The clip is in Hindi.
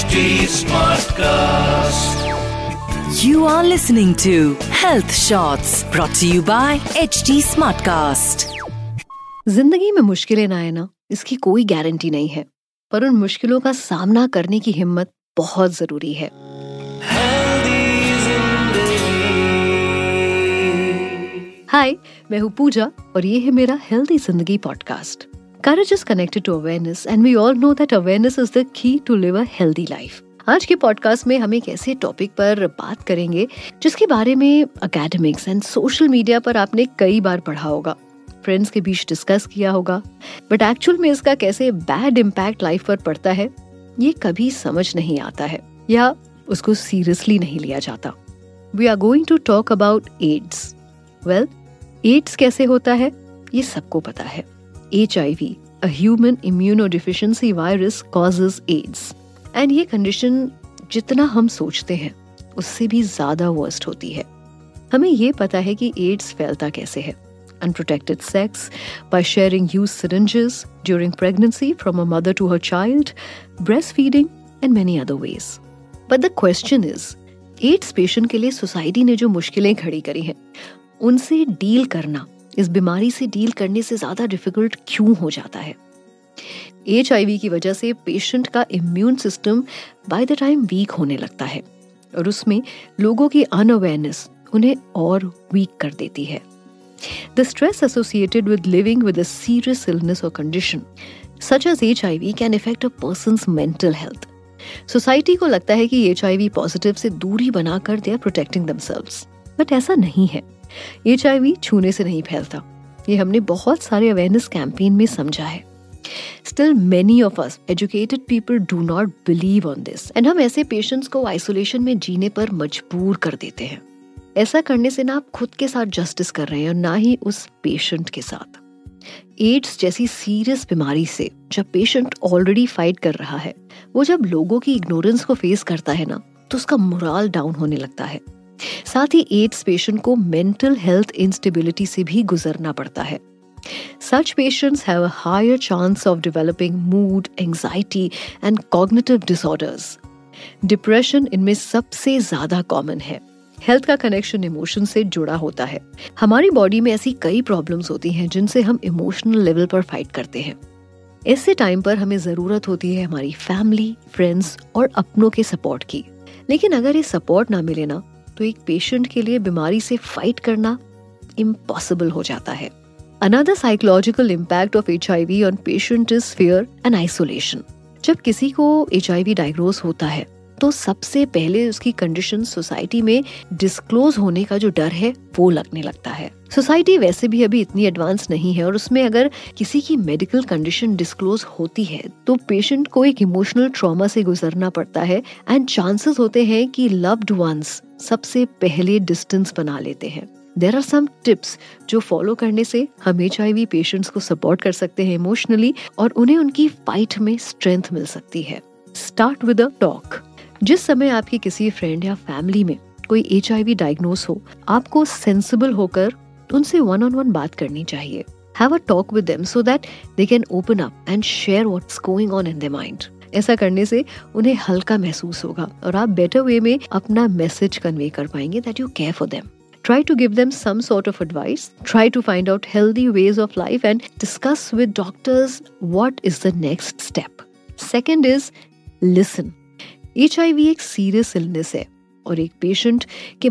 HD Smartcast. You are listening to Health Shots brought to you by HD Smartcast. ज़िंदगी में मुश्किलें ना आए ना इसकी कोई गारंटी नहीं है पर उन मुश्किलों का सामना करने की हिम्मत बहुत ज़रूरी है हाय मैं हूँ पूजा और ये है मेरा हेल्दी ज़िंदगी podcast Courage is connected to awareness, and we all know that awareness is the key to live a healthy life. आज के पॉडकास्ट में हम एक ऐसे टॉपिक पर बात करेंगे, जिसके बारे में एकेडमिक्स एंड सोशल मीडिया पर आपने कई बार पढ़ा होगा। फ्रेंड्स के बीच डिस्कस किया होगा। बट एक्चुअल में इसका कैसे बैड इम्पैक्ट लाइफ पर पड़ता है, ये कभी समझ नहीं आता है, या उसको सीरियसली नहीं लिया जाता। We are going to talk about AIDS well AIDS कैसे होता है, ये सबको पता है। HIV, a human immunodeficiency virus causes AIDS. And ये condition जितना हम सोचते हैं उससे भी ज़्यादा वर्स्ट होती है। हमें ये पता है कि एड्स फैलता कैसे है। Unprotected sex by sharing use syringes during pregnancy from a mother to her child breast feeding and many other ways but the question is AIDS patient के लिए सोसाइटी ने जो मुश्किलें खड़ी करी हैं उनसे डील करना इस बीमारी से डील करने से ज़्यादा डिफ़िकल्ट क्यों हो जाता है? एच की वजह से पेशेंट का immune system by the time weak होने लगता है और उसमें लोगों की अनअवेयरनेस उन्हें और वीक कर देती है। The stress associated with living with a serious illness और condition such as H I V can affect a person mental health society को लगता है कि एच आई वी पॉजिटिव से दूरी बनाकर they are protecting themselves but ऐसा नहीं है। एचआईवी छूने से नहीं फैलता। ये हमने बहुत सारे अवेयरनेस कैंपेन में समझा है। Still many of us educated people do not believe on this and हम ऐसे पेशेंट्स को आइसोलेशन में जीने पर मजबूर कर देते हैं। ऐसा करने से ना आप खुद के साथ जस्टिस कर रहे हैं और ना ही उस पेशेंट के साथ। एड्स जैसी सीरियस बीमारी से जब पेशेंट ऑलरेडी फाइट कर रहा है, वो जब लोगों की इग्नोरेंस को फेस करता है ना तो उसका मोराल डाउन होने लगता है। साथ ही एड्स पेशेंट को मेंटल हेल्थ इंस्टेबिलिटी से भी गुजरना पड़ता है। Such patients have a higher chance of developing mood, anxiety, and cognitive disorders. Depression इनमें सबसे ज़्यादा कॉमन है। हेल्थ का कनेक्शन इमोशन से जुड़ा होता है। हमारी बॉडी में ऐसी कई प्रॉब्लम्स होती हैं जिनसे हम इमोशनल लेवल पर फाइट करते हैं। ऐसे टाइम पर हमें ज़रूरत होती है हमारी फैमिली फ्रेंड्स और अपनों के सपोर्ट की। लेकिन अगर ये सपोर्ट ना मिले ना तो एक पेशेंट के लिए बीमारी से फाइट करना इम्पॉसिबल हो जाता है। Another psychological impact of H I V on patient is fear and isolation जब किसी को एच डायग्नोज होता है तो सबसे पहले उसकी कंडीशन सोसाइटी में डिस्क्लोज होने का जो डर है, वो लगने लगता है। सोसाइटी वैसे भी अभी इतनी एडवांस नहीं है और उसमें अगर किसी की मेडिकल कंडीशन डिस्क्लोज होती है तो पेशेंट को एक इमोशनल ट्रॉमा से गुजरना पड़ता है एंड चांसेस होते हैं कि लव्ड वंस सबसे पहले डिस्टेंस बना लेते हैं। देर आर सम टिप्स जो फॉलो करने से हम एच आई पेशेंट्स को सपोर्ट कर सकते हैं इमोशनली और उन्हें उनकी फाइट में स्ट्रेंथ मिल सकती है। स्टार्ट विद अ टॉक जिस समय आपकी किसी फ्रेंड या फैमिली में कोई एच आई वी डायग्नोस हो, आपको सेंसिबल होकर उनसे वन ऑन वन बात करनी चाहिए। Have a talk with them so that they can open up and share what's going on in the mind ऐसा करने से उन्हें हल्का महसूस होगा और आप बेटर वे में अपना मैसेज कन्वे कर पाएँगे that you care for them try to give them some sort of advice try to find out healthy ways of life and discuss with doctors what is the next step second is, listen HIV एक सीरियस इलनेस है और एक पेशेंट के